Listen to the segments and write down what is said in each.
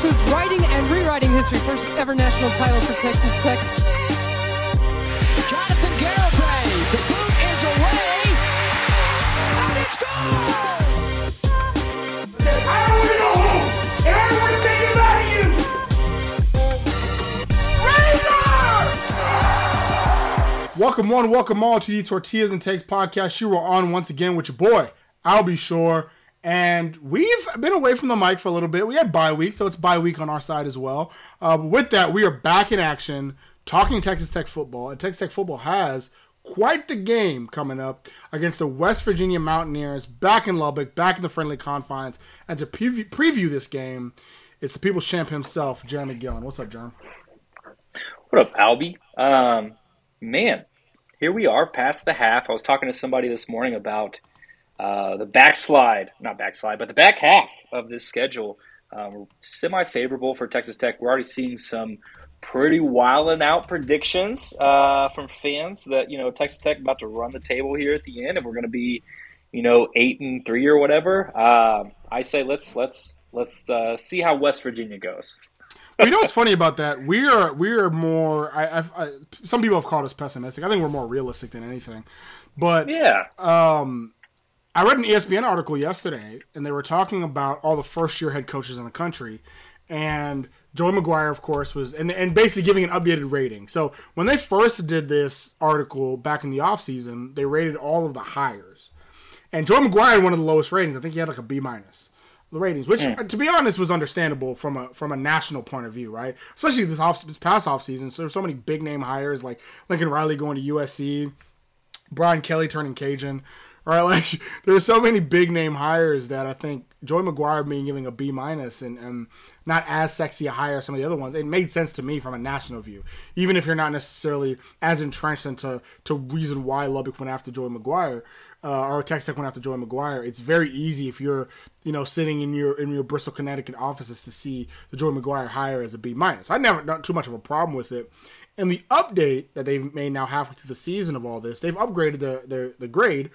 Cheryl writing and rewriting history. First ever national title for Texas Tech. Jonathan Garibay. The boot is away. And it's gone. I don't want to go home. And I don't want to say goodbye to you. Razor! Welcome one, welcome all to the Tortillas and Takes podcast. You are on once again with your boy, I'll be sure. And we've been away from the mic for a little bit. We had bye week, so it's bye week on our side as well. Uh, with that, we are back in action talking Texas Tech football. And Texas Tech football has quite the game coming up against the West Virginia Mountaineers back in Lubbock, back in the friendly confines. And to preview, preview this game, it's the people's champ himself, Jeramey Gillen. What's up, Jeramey? What up, Albie? Um, man, here we are past the half. I was talking to somebody this morning about uh, the backslide, not backslide, but the back half of this schedule. Um, Semi favorable for Texas Tech. We're already seeing some pretty wild and out predictions uh, from fans that you know Texas Tech about to run the table here at the end, and we're going to be, you know, eight and three or whatever. Uh, I say let's let's let's uh, see how West Virginia goes. well, you know what's funny about that? We are we are more. I, I, I, some people have called us pessimistic. I think we're more realistic than anything. But Yeah, um, I read an ESPN article yesterday, and they were talking about all the first year head coaches in the country, and Joey McGuire, of course, was and and basically giving an updated rating. So when they first did this article back in the offseason, they rated all of the hires, and Joey McGuire had one of the lowest ratings. I think he had like a B minus the ratings, which hmm. to be honest was understandable from a from a national point of view, right? Especially this off this past off season. So there's so many big name hires like Lincoln Riley going to USC, Brian Kelly turning Cajun, right? Like there's so many big name hires that I think Joey McGuire being giving a B minus and, and not as sexy a hire as some of the other ones. It made sense to me from a national view, even if you're not necessarily as entrenched into to reason why Lubbock went after Joey McGuire. Uh, or Texas Tech went after Joey McGuire. It's very easy if you're, you know, sitting in your in your Bristol, Connecticut offices to see the Joey McGuire hire as a B minus. I never not too much of a problem with it. And the update that they've made now halfway through the season of all this, they've upgraded the the, the grade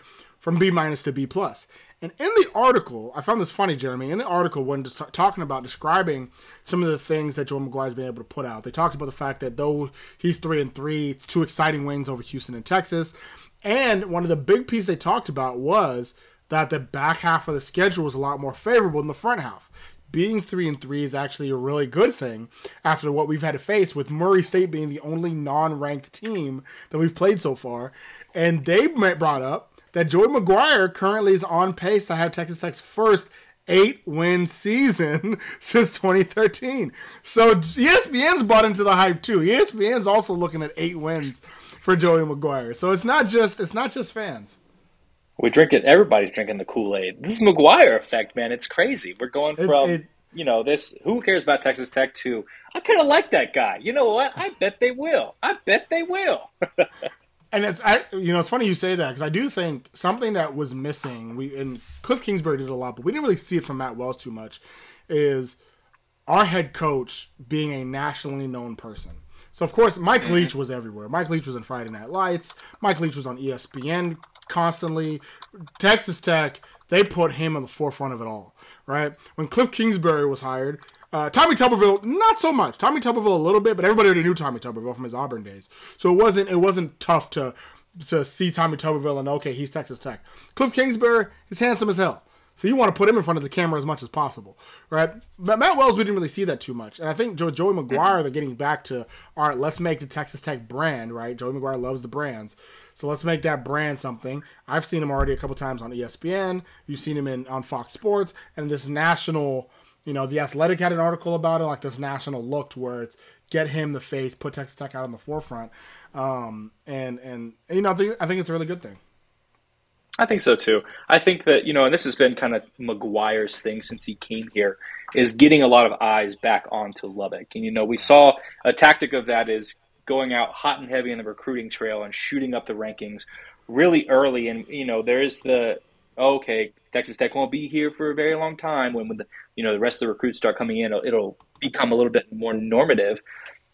from B minus to B plus. And in the article, I found this funny, Jeramey. In the article, when talking about describing some of the things that Joe McGuire's been able to put out, they talked about the fact that though he's three and three, it's two exciting wins over Houston and Texas. And one of the big pieces they talked about was that the back half of the schedule was a lot more favorable than the front half. Being three and three is actually a really good thing after what we've had to face with Murray State being the only non-ranked team that we've played so far. And they brought up that Joey McGuire currently is on pace to have Texas Tech's first eight win season since 2013. So ESPN's bought into the hype too. ESPN's also looking at eight wins for Joey McGuire. So it's not just it's not just fans. we drink it. Everybody's drinking the Kool Aid. This McGuire effect, man. It's crazy. We're going from it- you know this. Who cares about Texas Tech? To I kind of like that guy. You know what? I bet they will. I bet they will. And it's I, you know it's funny you say that because I do think something that was missing. We and Cliff Kingsbury did a lot, but we didn't really see it from Matt Wells too much. Is our head coach being a nationally known person. So of course Mike Leach was everywhere. Mike Leach was in Friday Night Lights. Mike Leach was on ESPN constantly. Texas Tech they put him on the forefront of it all. Right when Cliff Kingsbury was hired. Uh, Tommy Tuberville, not so much. Tommy Tuberville a little bit, but everybody already knew Tommy Tuberville from his Auburn days, so it wasn't it wasn't tough to to see Tommy Tuberville and okay, he's Texas Tech. Cliff Kingsbury is handsome as hell, so you want to put him in front of the camera as much as possible, right? But Matt Wells, we didn't really see that too much, and I think Joe, Joey McGuire, they're getting back to all right. Let's make the Texas Tech brand, right? Joey McGuire loves the brands. So let's make that brand something. I've seen him already a couple times on ESPN. You've seen him in on Fox Sports and this national you know, the Athletic had an article about it, like this national look to where it's get him the face, put Texas Tech out on the forefront, um, and and you know, I think I think it's a really good thing. I think so too. I think that, you know, and this has been kind of McGuire's thing since he came here, is getting a lot of eyes back onto Lubbock. And, you know, we saw a tactic of that is going out hot and heavy in the recruiting trail and shooting up the rankings really early. And, you know, there's the, oh, okay, Texas Tech won't be here for a very long time. When, when the, you know, the rest of the recruits start coming in, it'll, it'll become a little bit more normative.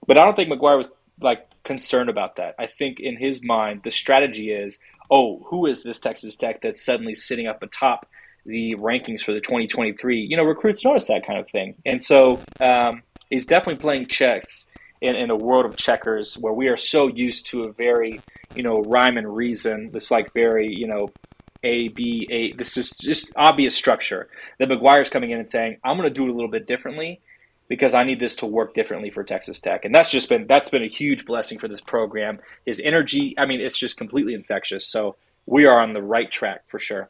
But I don't think McGuire was like concerned about that. I think in his mind, the strategy is, oh, who is this Texas Tech that's suddenly sitting up atop the rankings for the 2023? You know, recruits notice that kind of thing, and so um, he's definitely playing chess in, in a world of checkers where we are so used to a very, you know, rhyme and reason. This like very, you know, a, B, A. This is just obvious structure. That McGuire's coming in and saying, I'm going to do it a little bit differently because I need this to work differently for Texas Tech. And that's just been that's been a huge blessing for this program. His energy, I mean, it's just completely infectious. So we are on the right track for sure.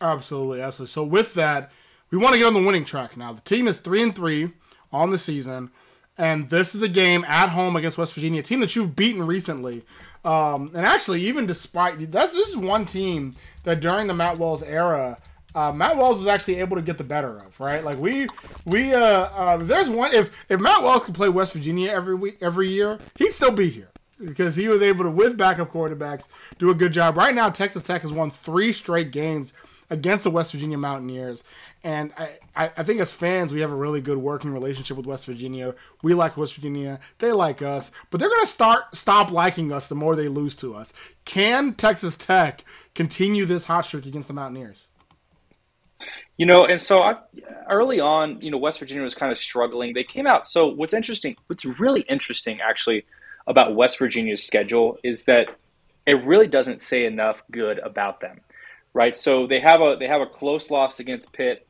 Absolutely, absolutely. So with that, we want to get on the winning track now. The team is three and three on the season, and this is a game at home against West Virginia, a team that you've beaten recently. Um, and actually, even despite that's this is one team that during the Matt Wells era uh, Matt Wells was actually able to get the better of, right? Like we we uh, uh there's one if if Matt Wells could play West Virginia every week every year, he'd still be here because he was able to with backup quarterbacks do a good job. Right now, Texas Tech has won three straight games against the West Virginia Mountaineers. And I, I, think as fans, we have a really good working relationship with West Virginia. We like West Virginia. They like us. But they're going to start stop liking us the more they lose to us. Can Texas Tech continue this hot streak against the Mountaineers? You know, and so I, early on, you know, West Virginia was kind of struggling. They came out. So what's interesting, what's really interesting actually about West Virginia's schedule is that it really doesn't say enough good about them, right? So they have a they have a close loss against Pitt.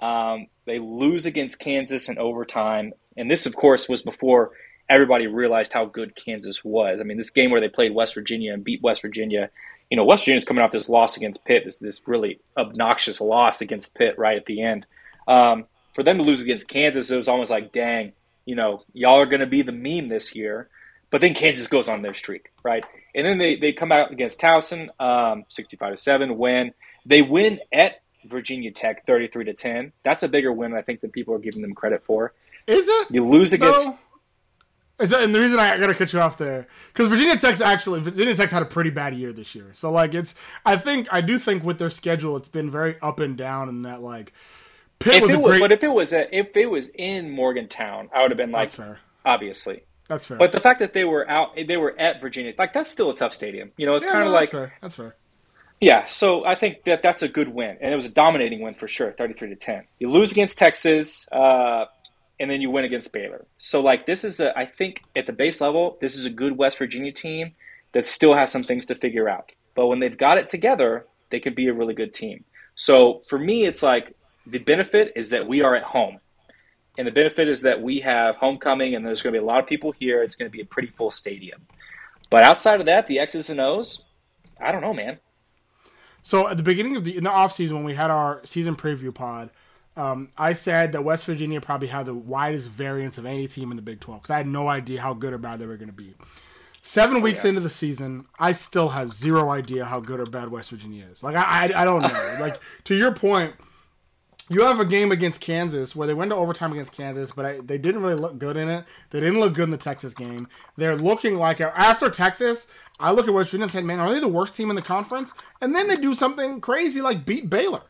Um, they lose against Kansas in overtime, and this, of course, was before everybody realized how good Kansas was. I mean, this game where they played West Virginia and beat West Virginia you know, West Virginia's coming off this loss against Pitt, this this really obnoxious loss against Pitt right at the end. Um, for them to lose against Kansas, it was almost like, dang, you know, y'all are going to be the meme this year. But then Kansas goes on their streak, right? And then they, they come out against Towson, um, 65 to 7, win. They win at Virginia Tech 33 to 10. That's a bigger win, I think, than people are giving them credit for. Is it? You lose against. No. Is that, and the reason I, gotta cut you off there because Virginia Tech's actually Virginia Tech's had a pretty bad year this year. So like it's I think I do think with their schedule it's been very up and down and that like Pitt if was, a was great. But if it was a, if it was in Morgantown, I would have been like, that's fair. Obviously, that's fair. But the fact that they were out, they were at Virginia, like that's still a tough stadium. You know, it's yeah, kind of no, like fair. that's fair. Yeah, so I think that that's a good win, and it was a dominating win for sure, thirty-three to ten. You lose against Texas. Uh, and then you win against Baylor. So like this is a I think at the base level, this is a good West Virginia team that still has some things to figure out. But when they've got it together, they can be a really good team. So for me it's like the benefit is that we are at home. And the benefit is that we have homecoming and there's going to be a lot of people here. It's going to be a pretty full stadium. But outside of that, the X's and O's, I don't know, man. So at the beginning of the in the offseason when we had our season preview pod, um, I said that West Virginia probably had the widest variance of any team in the Big 12 because I had no idea how good or bad they were going to be. Seven oh, weeks yeah. into the season, I still have zero idea how good or bad West Virginia is. Like I, I, I don't know. like to your point, you have a game against Kansas where they went to overtime against Kansas, but I, they didn't really look good in it. They didn't look good in the Texas game. They're looking like after Texas. I look at West Virginia and say, "Man, are they the worst team in the conference?" And then they do something crazy like beat Baylor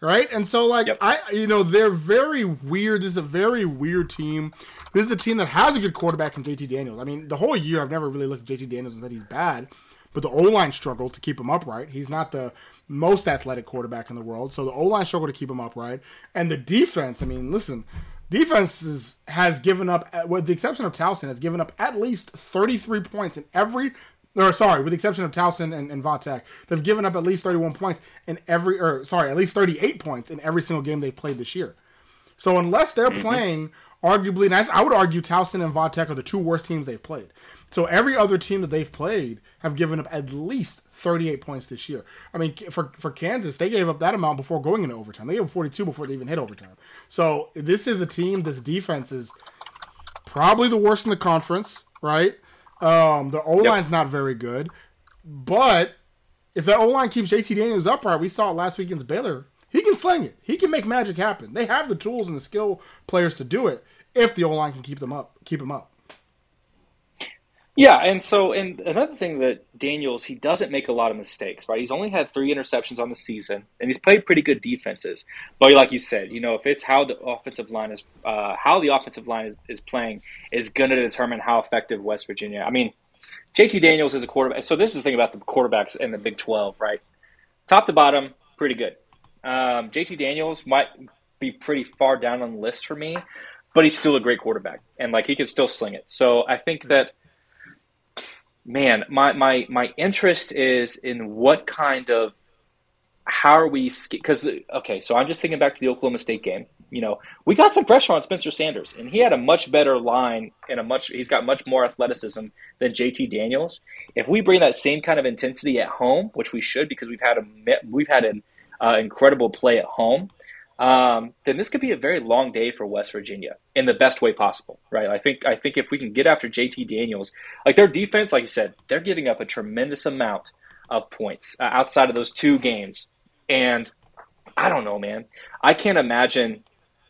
right? And so like yep. I you know they're very weird. This is a very weird team. This is a team that has a good quarterback in JT Daniels. I mean, the whole year I've never really looked at JT Daniels and said he's bad, but the O line struggled to keep him upright. He's not the most athletic quarterback in the world, so the O line struggled to keep him upright. And the defense, I mean, listen, defense is, has given up, with the exception of Towson, has given up at least 33 points in every or sorry, with the exception of Towson and, and Vatek, they've given up at least 31 points in every, or sorry, at least 38 points in every single game they've played this year. So unless they're mm-hmm. playing, arguably, and I, I, would argue Towson and Vatek are the two worst teams they've played. So every other team that they've played have given up at least 38 points this year. I mean, for for Kansas, they gave up that amount before going into overtime. They gave up 42 before they even hit overtime. So this is a team. This defense is probably the worst in the conference, right? Um, the O line's yep. not very good, but if that O line keeps JT Daniels upright, we saw it last week against Baylor. He can sling it. He can make magic happen. They have the tools and the skill players to do it if the O line can keep them up. Keep them up. Yeah, and so and another thing that Daniels he doesn't make a lot of mistakes, right? He's only had three interceptions on the season, and he's played pretty good defenses. But like you said, you know, if it's how the offensive line is, uh, how the offensive line is, is playing, is going to determine how effective West Virginia. I mean, JT Daniels is a quarterback. So this is the thing about the quarterbacks in the Big Twelve, right? Top to bottom, pretty good. Um, JT Daniels might be pretty far down on the list for me, but he's still a great quarterback, and like he can still sling it. So I think that man, my, my, my interest is in what kind of, how are we, because, okay, so I'm just thinking back to the Oklahoma State game. You know, we got some pressure on Spencer Sanders, and he had a much better line and a much, he's got much more athleticism than JT Daniels. If we bring that same kind of intensity at home, which we should because we've had a, we've had an uh, incredible play at home, um, then this could be a very long day for West Virginia in the best way possible, right? I think I think if we can get after JT Daniels, like their defense, like you said, they're giving up a tremendous amount of points uh, outside of those two games, and I don't know, man. I can't imagine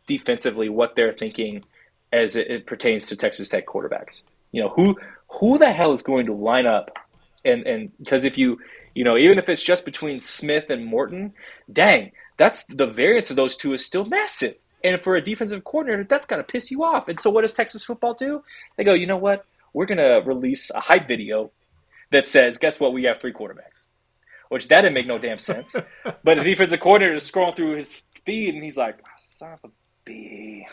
defensively what they're thinking as it, it pertains to Texas Tech quarterbacks. You know who who the hell is going to line up and and because if you you know even if it's just between Smith and Morton, dang that's the variance of those two is still massive. And for a defensive coordinator, that's got to piss you off. And so, what does Texas football do? They go, you know what? We're going to release a hype video that says, guess what? We have three quarterbacks. Which that didn't make no damn sense. but the defensive coordinator is scrolling through his feed and he's like, oh, son of a b.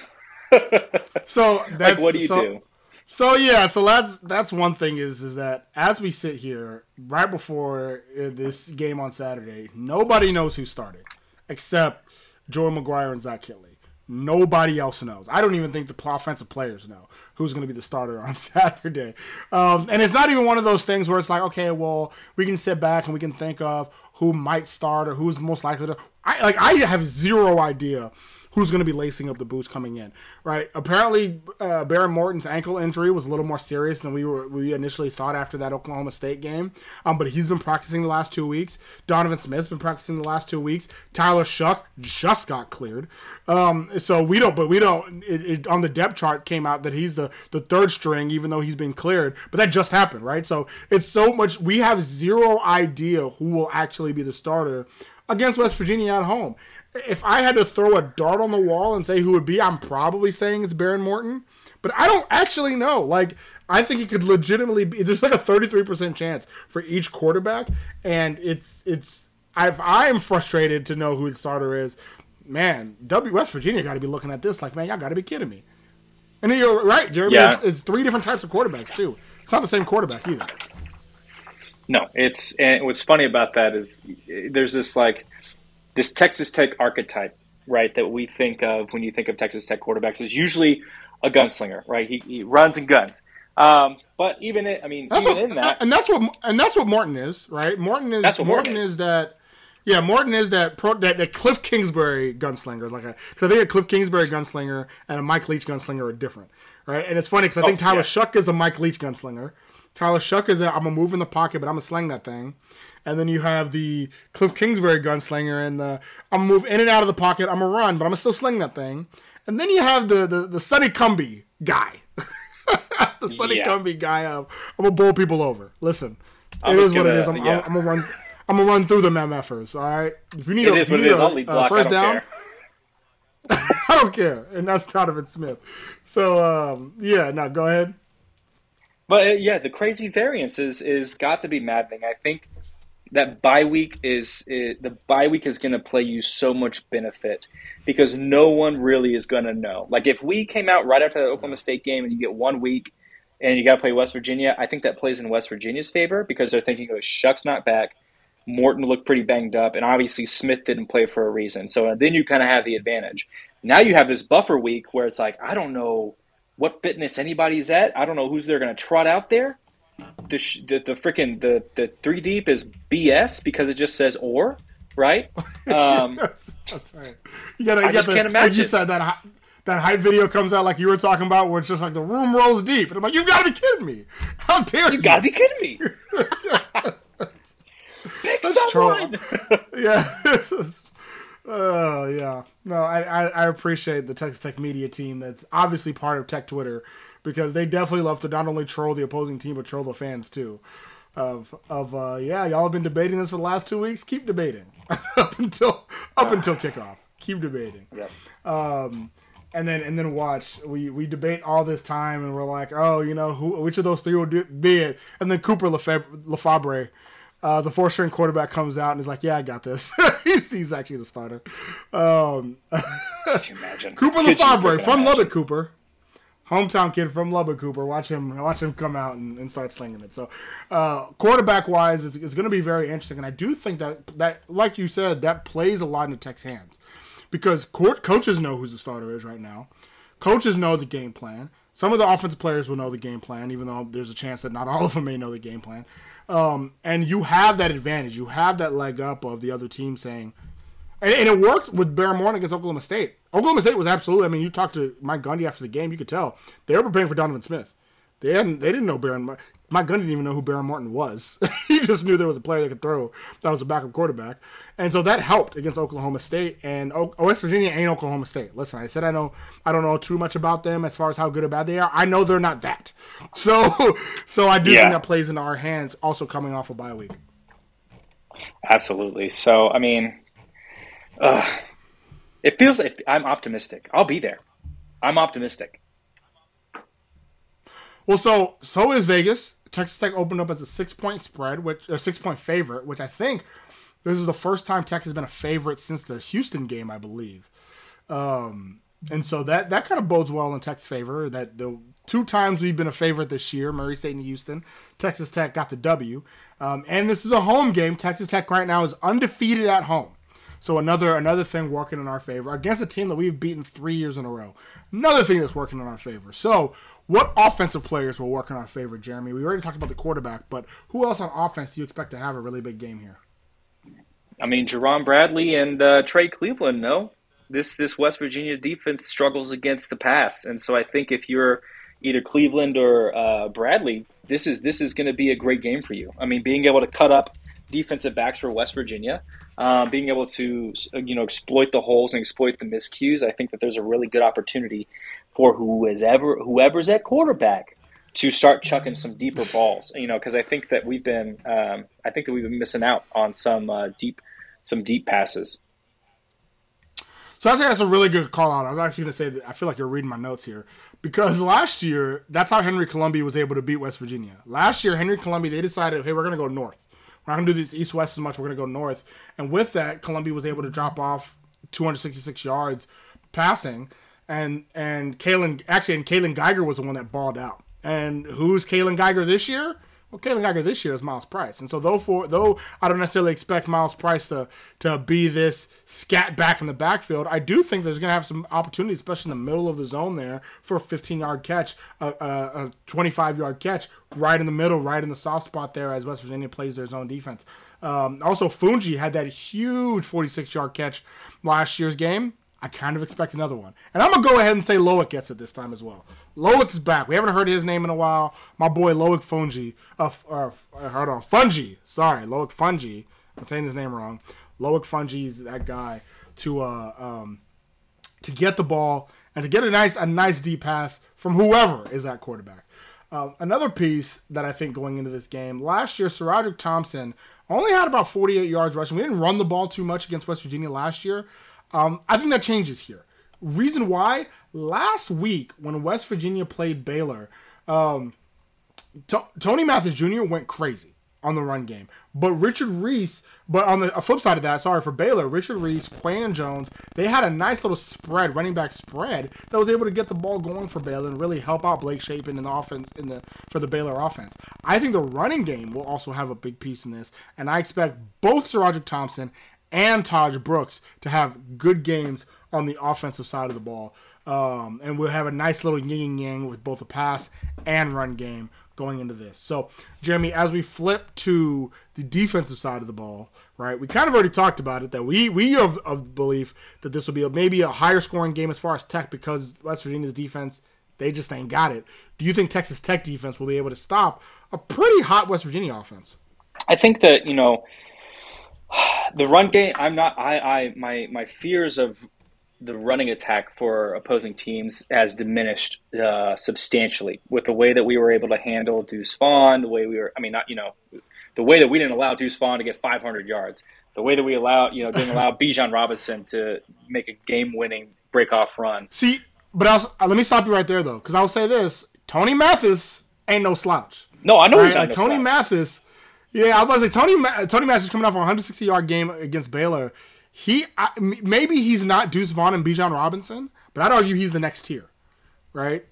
so that's like, what do you so, do? So yeah, so that's that's one thing is is that as we sit here right before uh, this game on Saturday, nobody knows who started except Joey McGuire and Zach Kittley. Nobody else knows. I don't even think the offensive players know who's going to be the starter on Saturday. Um, and it's not even one of those things where it's like, okay, well, we can sit back and we can think of who might start or who's most likely to. I like. I have zero idea who's going to be lacing up the boots coming in, right? Apparently, uh, Behren Morton's ankle injury was a little more serious than we were we initially thought after that Oklahoma State game. Um, but he's been practicing the last two weeks. Donovan Smith's been practicing the last two weeks. Tyler Shough just got cleared. Um, so we don't, but we don't. It, it, on the depth chart came out that he's the the third string, even though he's been cleared. But that just happened, right? So it's so much. We have zero idea who will actually be the starter against West Virginia at home if I had to throw a dart on the wall and say who would be, I'm probably saying it's Behren Morton. But I don't actually know. Like, I think it could legitimately be. There's like a 33% chance for each quarterback, and it's it's. If I'm frustrated to know who the starter is, man, W West Virginia got to be looking at this like, man, y'all got to be kidding me. And you're right, Jeramey. Yeah. It's, it's, three different types of quarterbacks too. It's not the same quarterback either. No, it's and what's funny about that is there's this like this Texas Tech archetype, right, that we think of when you think of Texas Tech quarterbacks is usually a gunslinger, right? He, he runs and guns. Um, but even it, I mean, that's even what, in that, and that's what and that's what Morton is, right? Morton is that's what Morton, Morton is. is. that. Yeah, Morton is that pro, that, that Cliff Kingsbury gunslinger. Like, because I think a Cliff Kingsbury gunslinger and a Mike Leach gunslinger are different, right? And it's funny because I think oh, Tyler yeah. Shough is a Mike Leach gunslinger. Tyler Shough is a I'm gonna move in the pocket, but I'm gonna slang that thing and then you have the Cliff Kingsbury gunslinger, and the I'm gonna move in and out of the pocket. I'm gonna run, but I'm gonna still sling that thing. And then you have the the, the Sonny Cumbie guy, the Sonny yeah. Cumbie guy. Of, I'm gonna bowl people over. Listen, I'm it is what it is. I'm, yeah. I'm, I'm, gonna run. I'm gonna run through the MFers. All right. If you need it a, is what it is. A, I'll lead block. First down. I don't care, and that's Donovan Smith. So um, yeah, now go ahead. But uh, yeah, the crazy variance is is got to be maddening. I think that bye week is, is the bye week is going to play you so much benefit because no one really is going to know. Like if we came out right after the Oklahoma State game and you get one week and you got to play West Virginia, I think that plays in West Virginia's favor because they're thinking, "Oh, Shough's not back." Morton looked pretty banged up, and obviously Smith didn't play for a reason. So then you kind of have the advantage. Now you have this buffer week where it's like, I don't know what fitness anybody's at. I don't know who's they're going to trot out there the the, the freaking the the three deep is BS because it just says or right. Um, that's, that's, right. You gotta. You I just can't imagine. Like you said that that hype video comes out like you were talking about, where it's just like the room rolls deep, and I'm like, you gotta be kidding me! How dare you? You gotta be kidding me! Stop troll. yeah. Oh yeah. No, I, I, I appreciate the Texas Tech media team that's obviously part of Tech Twitter because they definitely love to not only troll the opposing team but troll the fans too. Of of uh, yeah, y'all have been debating this for the last two weeks. Keep debating up until up until kickoff. Keep debating. Yep. Um, and then and then watch we we debate all this time and we're like, oh, you know, who which of those three will do, be it? And then Cooper Lefebvre, Lefebvre uh, the four string quarterback comes out and is like, "Yeah, I got this." he's, he's actually the starter. Um, Could you imagine? Cooper you from imagine? Lubbock, Cooper, hometown kid from Lubbock, Cooper. Watch him, watch him come out and, and start slinging it. So, uh, quarterback wise, it's, it's going to be very interesting, and I do think that that, like you said, that plays a lot into Tech's hands because court coaches know who the starter is right now. Coaches know the game plan. Some of the offensive players will know the game plan, even though there's a chance that not all of them may know the game plan. Um, and you have that advantage. You have that leg up of the other team saying, and, and it worked with Barrymore against Oklahoma State. Oklahoma State was absolutely. I mean, you talked to Mike Gundy after the game, you could tell they were preparing for Donovan Smith. They hadn't. They didn't know Behren. Mike Gundy didn't even know who Behren Morton was. he just knew there was a player that could throw. That was a backup quarterback, and so that helped against Oklahoma State. And o- West Virginia ain't Oklahoma State. Listen, I said I know. I don't know too much about them as far as how good or bad they are. I know they're not that. So, so I do Yeah. think that plays into our hands. Also coming off a bye week. Absolutely. So, I mean, uh, it feels like I'm optimistic. I'll be there. I'm optimistic. Well, so so is Vegas. Texas Tech opened up as a six point spread, which a six point favorite, which I think this is the first time Tech has been a favorite since the Houston game, I believe. Um, and so that that kind of bodes well in Tech's favor. That the two times we've been a favorite this year, Murray State and Houston, Texas Tech got the W. Um, and this is a home game. Texas Tech right now is undefeated at home. So another another thing working in our favor against a team that we've beaten three years in a row. Another thing that's working in our favor. So what offensive players will work in our favor, Jeramey? We already talked about the quarterback, but who else on offense do you expect to have a really big game here? I mean, Jerand Bradley and uh, Trey Cleveland. No, this this West Virginia defense struggles against the pass, and so I think if you're either Cleveland or uh, Bradley, this is this is going to be a great game for you. I mean, being able to cut up defensive backs for West Virginia, um, being able to you know exploit the holes and exploit the miscues. I think that there's a really good opportunity for who is ever whoever's at quarterback to start chucking some deeper balls. You know, because I think that we've been um, I think that we've been missing out on some uh, deep some deep passes. So I say that's a really good call out. I was actually going to say that I feel like you're reading my notes here because last year that's how Henry Colombi was able to beat West Virginia. Last year, Henry Colombi they decided, hey, we're going to go north. We're not going to do this east west as much. We're going to go north, and with that, Colombi was able to drop off 266 yards passing, and and Kaylon actually and Kaylon Geiger was the one that balled out. And who's Kaylon Geiger this year? Well, Kaylon Geiger this year is Myles Price, and so though for though I don't necessarily expect Myles Price to to be this scat back in the backfield, I do think there's going to have some opportunities, especially in the middle of the zone there, for a 15 yard catch, a, a, a 25 yard catch, right in the middle, right in the soft spot there as West Virginia plays their zone defense. Um, also, Fouonji had that huge 46 yard catch last year's game. I kind of expect another one. And I'm going to go ahead and say Loic gets it this time as well. Loic's back. We haven't heard his name in a while. My boy Loic Fouonji. Uh, uh, uh, hold on. Fouonji. Sorry, Loic Fouonji. I'm saying his name wrong. Loic Fouonji is that guy to uh, um, to get the ball and to get a nice a nice deep pass from whoever is that quarterback. Uh, another piece that I think going into this game last year, SaRodorick Thompson only had about 48 yards rushing. We didn't run the ball too much against West Virginia last year. Um, I think that changes here. Reason why? Last week when West Virginia played Baylor, um, To- Tony Mathis Jr. went crazy on the run game, but Richard Reese. But on the flip side of that, sorry for Baylor, Richard Reese, Quan Jones, they had a nice little spread, running back spread that was able to get the ball going for Baylor and really help out Blake Shapen in the offense in the for the Baylor offense. I think the running game will also have a big piece in this, and I expect both SaRodorick Thompson and Tahj Brooks to have good games on the offensive side of the ball. Um, and we'll have a nice little yin yang with both a pass and run game going into this. So, Jeramey, as we flip to the defensive side of the ball, right? We kind of already talked about it that we we of, of belief that this will be a, maybe a higher scoring game as far as Tech because West Virginia's defense they just ain't got it. Do you think Texas Tech defense will be able to stop a pretty hot West Virginia offense? I think that you know the run game. I'm not. I. I. My. My fears of the running attack for opposing teams has diminished uh, substantially with the way that we were able to handle Deuce Vaughn, the way we were. I mean, not you know, the way that we didn't allow Deuce Vaughn to get 500 yards, the way that we allowed you know didn't allow Bijan Robinson to make a game-winning break-off run. See, but I'll, uh, let me stop you right there though, because I'll say this: Tony Mathis ain't no slouch. No, I know Right? he's not Like no Tony slouch. Mathis. Yeah, I was say Tony. Ma- Tony is coming off a 160 yard game against Baylor. He I, maybe he's not Deuce Vaughn and Bijan Robinson, but I'd argue he's the next tier, right?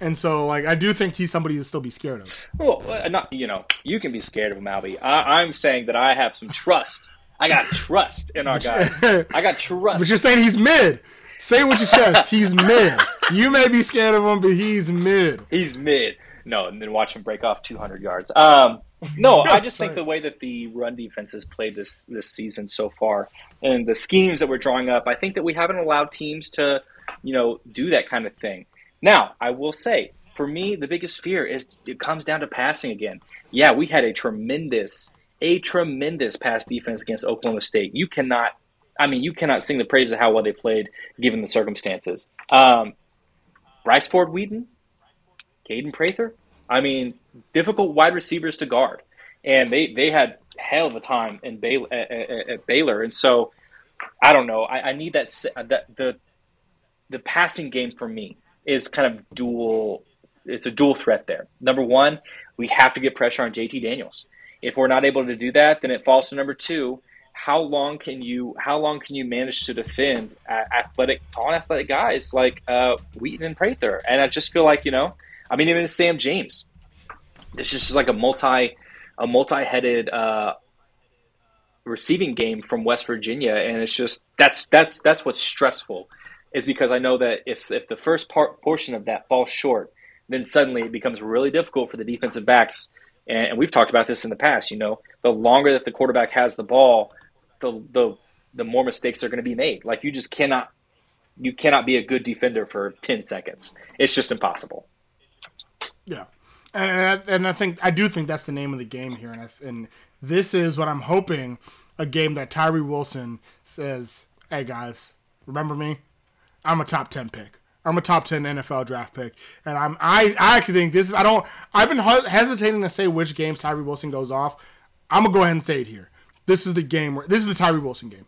And so, like, I do think he's somebody to still be scared of. Well, uh, not you know, you can be scared of him, Albie. I, I'm saying that I have some trust. I got trust in our guys. I got trust. But you're saying he's mid. Say what you said. He's mid. You may be scared of him, but he's mid. He's mid. No, and then watch him break off 200 yards. Um, no, I just think the way that the run defense has played this this season so far, and the schemes that we're drawing up, I think that we haven't allowed teams to, you know, do that kind of thing. Now, I will say, for me, the biggest fear is it comes down to passing again. Yeah, we had a tremendous, a tremendous pass defense against Oklahoma State. You cannot, I mean, you cannot sing the praises of how well they played given the circumstances. Um, Bryce Ford Wheaton, Kaden Prather. I mean, difficult wide receivers to guard, and they they had hell of a time in Baylor, at, at, at Baylor, and so I don't know. I, I need that that the the passing game for me is kind of dual. It's a dual threat there. Number one, we have to get pressure on JT Daniels. If we're not able to do that, then it falls to number two. How long can you how long can you manage to defend uh, athletic, tall, athletic guys like uh, Wheaton and Prather? And I just feel like you know, I mean, even Sam James. Is just like a multi a multi-headed uh, receiving game from West Virginia, and it's just that's that's that's what's stressful, is because I know that if if the first part portion of that falls short, then suddenly it becomes really difficult for the defensive backs. And, and we've talked about this in the past. You know, the longer that the quarterback has the ball, the the the more mistakes are going to be made. Like you just cannot you cannot be a good defender for ten seconds. It's just impossible. Yeah, and I, and I think I do think that's the name of the game here, and I, and this is what I'm hoping a game that Tyree Wilson says, "Hey guys, remember me? I'm a top ten pick. I'm a top ten NFL draft pick, and I'm I I actually think this is I don't I've been hesitating to say which games Tyree Wilson goes off. I'm gonna go ahead and say it here. This is the game where this is the Tyree Wilson game.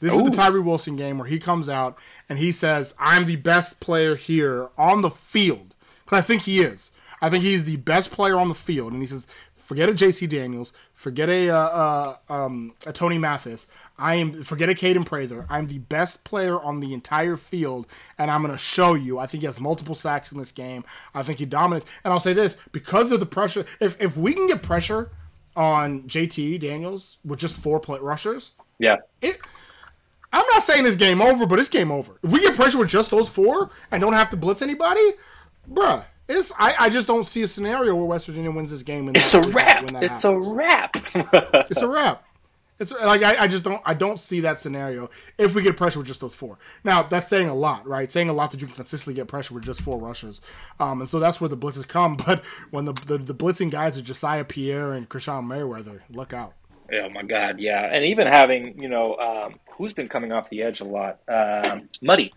This is the Tyree Wilson game where he comes out and he says, "I'm the best player here on the field." Because I think he is. I think he's the best player on the field, and he says, "Forget a J.T. Daniels, forget a uh, uh, um, a Tony Mathis. I am forget a Kaden Prather. I'm the best player on the entire field, and I'm going to show you. I think he has multiple sacks in this game. I think he dominates. And I'll say this because of the pressure. If if we can get pressure on J.T. Daniels with just four play rushers, Yeah. it. I'm not saying it's game over, but it's game over. If we get pressure with just those four and don't have to blitz anybody, bruh, it's I, I just don't see a scenario where West Virginia wins this game. And It's a wrap. It's a wrap. it's a wrap. It's like I, I just don't I don't see that scenario if we get pressure with just those four. Now that's saying a lot, right? Saying a lot that you can consistently get pressure with just four rushers, um, and so that's where the blitzes come. But when the the, the blitzing guys are Jesiah Pierre and Krishon Merriweather, look out. Oh my God, yeah, and even having you know um, who's been coming off the edge a lot, um, Muddy.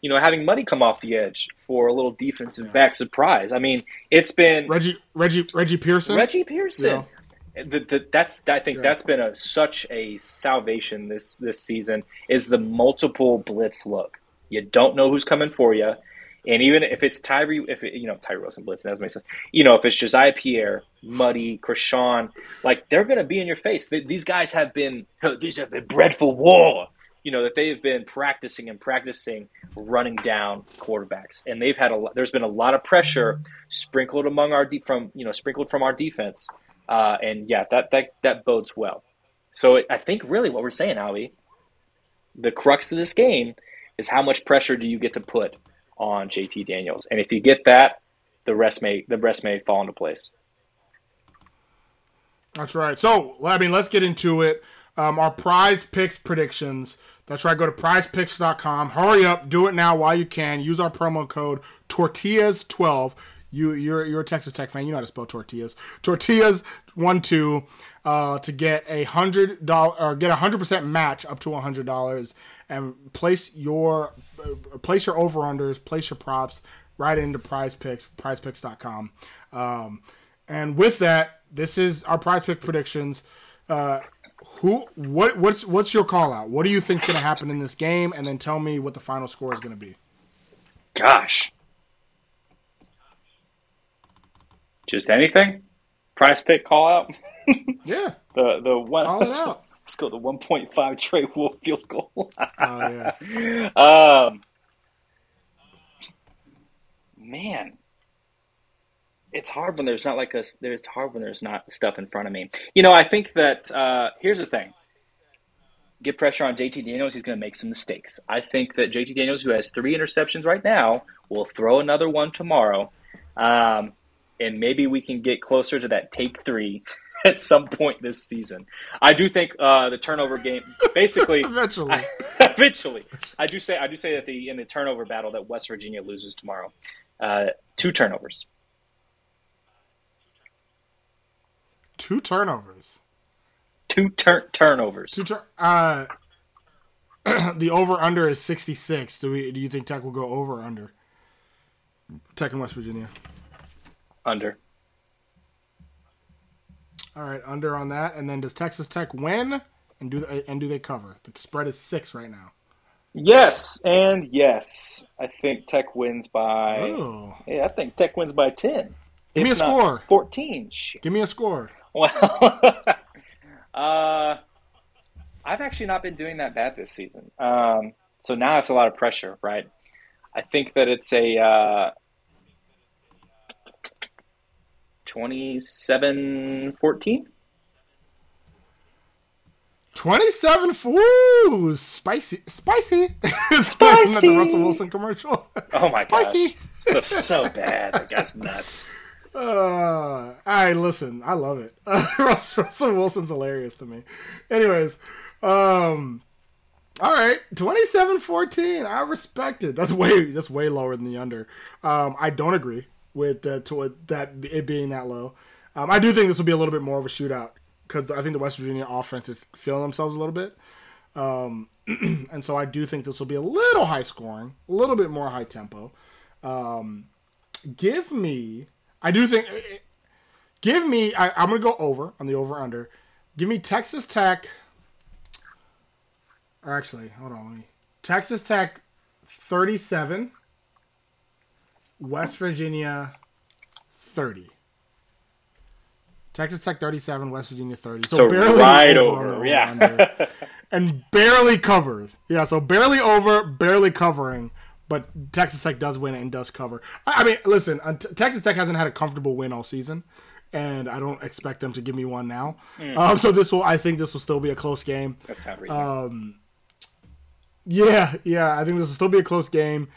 You know, having Muddy come off the edge for a little defensive back surprise. I mean, it's been Reggie Reggie Reggie Pearson. Reggie Pearson. The, the, that's I think that's been a such a salvation this this season is the multiple blitz look. You don't know who's coming for you, and even if it's Tyree, if it, you know Tyree Wilson blitz, that doesn't make sense. You know if it's Jesiah Pierre, Muddy, Krishon, like they're going to be in your face. They, these guys have been these have been bred for war. You know that they have been practicing and practicing running down quarterbacks, and they've had a. lot- There's been a lot of pressure sprinkled among our de- from you know sprinkled from our defense. Uh, and yeah, that, that that bodes well. So it, I think really what we're saying, Howie, the crux of this game is how much pressure do you get to put on JT Daniels, and if you get that, the rest may the rest may fall into place. That's right. So, I mean, let's get into it. Um, our prize picks predictions. That's right. Go to prizepicks.com. Hurry up. Do it now while you can. Use our promo code Tortillas12. You, you're, you're a Texas Tech fan. You know how to spell tortillas. Tortillas, one, two. uh, to get a hundred dollar or get a hundred percent match up to a hundred dollars and place your uh, place your over unders, place your props right into Prize Picks, PrizePicks.com. Um, and with that, this is our Prize Pick predictions. Uh, who what what's what's your call out? What do you think's going to happen in this game? And then tell me what the final score is going to be. Gosh. Just anything? Price pick call out? Yeah, the the one call it out. Let's go the one point five Trey Wolff field goal. Oh yeah. um man. It's hard when there's not like a there's hard when there's not stuff in front of me. You know, I think that uh here's the thing. Get pressure on JT Daniels. He's going to make some mistakes. I think that JT Daniels, who has three interceptions right now, will throw another one tomorrow. Um, and maybe we can get closer to that take three at some point this season. I do think uh, the turnover game, basically, Eventually. I, eventually, I do say I do say that the in the turnover battle that West Virginia loses tomorrow, uh, two turnovers. Two turnovers. Two tur- turnovers. Two tur- uh, the over under is sixty six. Do we? Do you think Tech will go over or under? Tech in West Virginia. Under. All right, under on that. And then does Texas Tech win? And do they, and do they cover? The spread is six right now. Yes, and yes. I think Tech wins by. Oh, Yeah, I think Tech wins by ten. Give me a score. Fourteen. Shit. give me a score. Well, uh, I've actually not been doing that bad this season. Um, so now it's a lot of pressure, right? I think that it's a uh, 27-14. 27 Ooh, spicy. Spicy. Spicy. the Russell Wilson commercial. Oh my God. Spicy. So, so bad. That guy's nuts. Uh, I listen. I love it. Uh, Russell, Wilson's hilarious to me. Anyways, um, all right, 27-14. I respect it. That's way that's way lower than the under. Um, I don't agree with the, to that it being that low. Um, I do think this will be a little bit more of a shootout because I think the West Virginia offense is feeling themselves a little bit. Um, and so I do think this will be a little high scoring, a little bit more high tempo. Um, give me, I do think, eh, eh, give me, I, I'm going to go over on the over under. Give me Texas Tech. Or actually, hold on, let me. Texas Tech 37, West Virginia 30. Texas Tech 37, West Virginia 30. So, So barely right over, over, yeah. and barely covers. Yeah, so barely over, barely covering, but Texas Tech does win and does cover. I, I mean, listen, uh, Texas Tech hasn't had a comfortable win all season, and I don't expect them to give me one now. Um, so this will, I think, this will still be a close game. That's not reasonable. Yeah, yeah, I think this will still be a close game,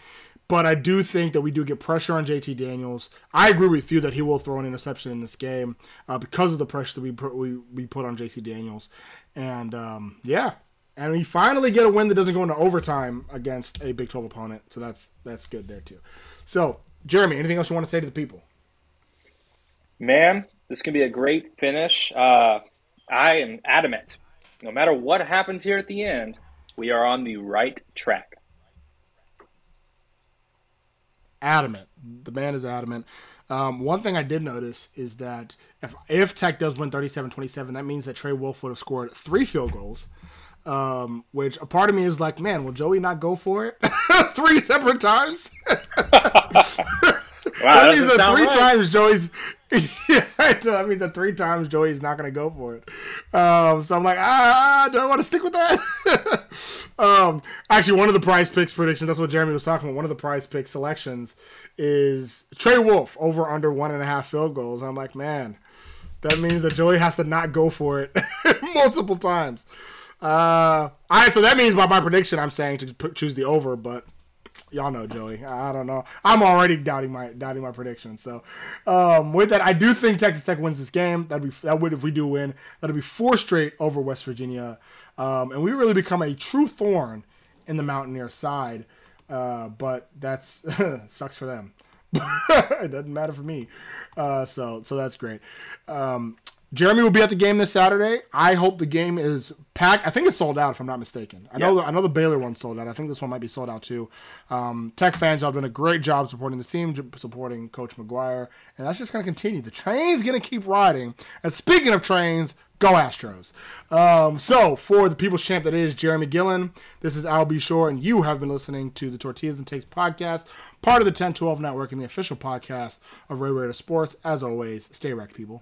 but I do think that we do get pressure on JT Daniels. I agree with you that he will throw an interception in this game uh, because of the pressure that we put, we, we put on JT Daniels, and um, yeah, and we finally get a win that doesn't go into overtime against a Big Twelve opponent, so that's that's good there too. So, Jeramey, anything else you want to say to the people? Man, this can be a great finish. Uh, I am adamant. No matter what happens here at the end, we are on the right track. adamant. The man is adamant. Um, one thing I did notice is that if if Tech does win 37-27, that means that Trey Wolff would have scored three field goals. Um, which a part of me is like, man, will Joey not go for it three separate times? Wow, that means that three right. times Joey's. yeah, I know, that means that three times Joey's not going to go for it. Um, so I'm like, ah, do I want to stick with that? um, actually, one of the prize picks predictions. That's what Jeramey was talking about. One of the prize pick selections is Trey Wolff over under one and a half field goals. I'm like, man, that means that Joey has to not go for it multiple times. Uh, all right, so that means by my prediction, I'm saying to put, choose the over, but y'all know Joey. I don't know. I'm already doubting my doubting my prediction. So, um, with that, I do think Texas Tech wins this game. That'd be that would if we do win. That'd be four straight over West Virginia, um, and we really become a true thorn in the Mountaineer side. Uh, but that's sucks for them. it doesn't matter for me. Uh, so so that's great. Um, Jeramey will be at the game this Saturday. I hope the game is packed. I think it's sold out, if I'm not mistaken. I know. The, I know the Baylor one sold out. I think this one might be sold out too. Um, Tech fans y'all have done a great job supporting the team, supporting Coach McGuire, and that's just going to continue. The train's going to keep riding. And speaking of trains, go Astros. Um, so for the people's champ that is Jeramey Gillen, this is Al B. Shore, and you have been listening to the Tortillas and Takes podcast, part of the 1012 Network and the official podcast of Ray Raider Sports. As always, stay wrecked, people.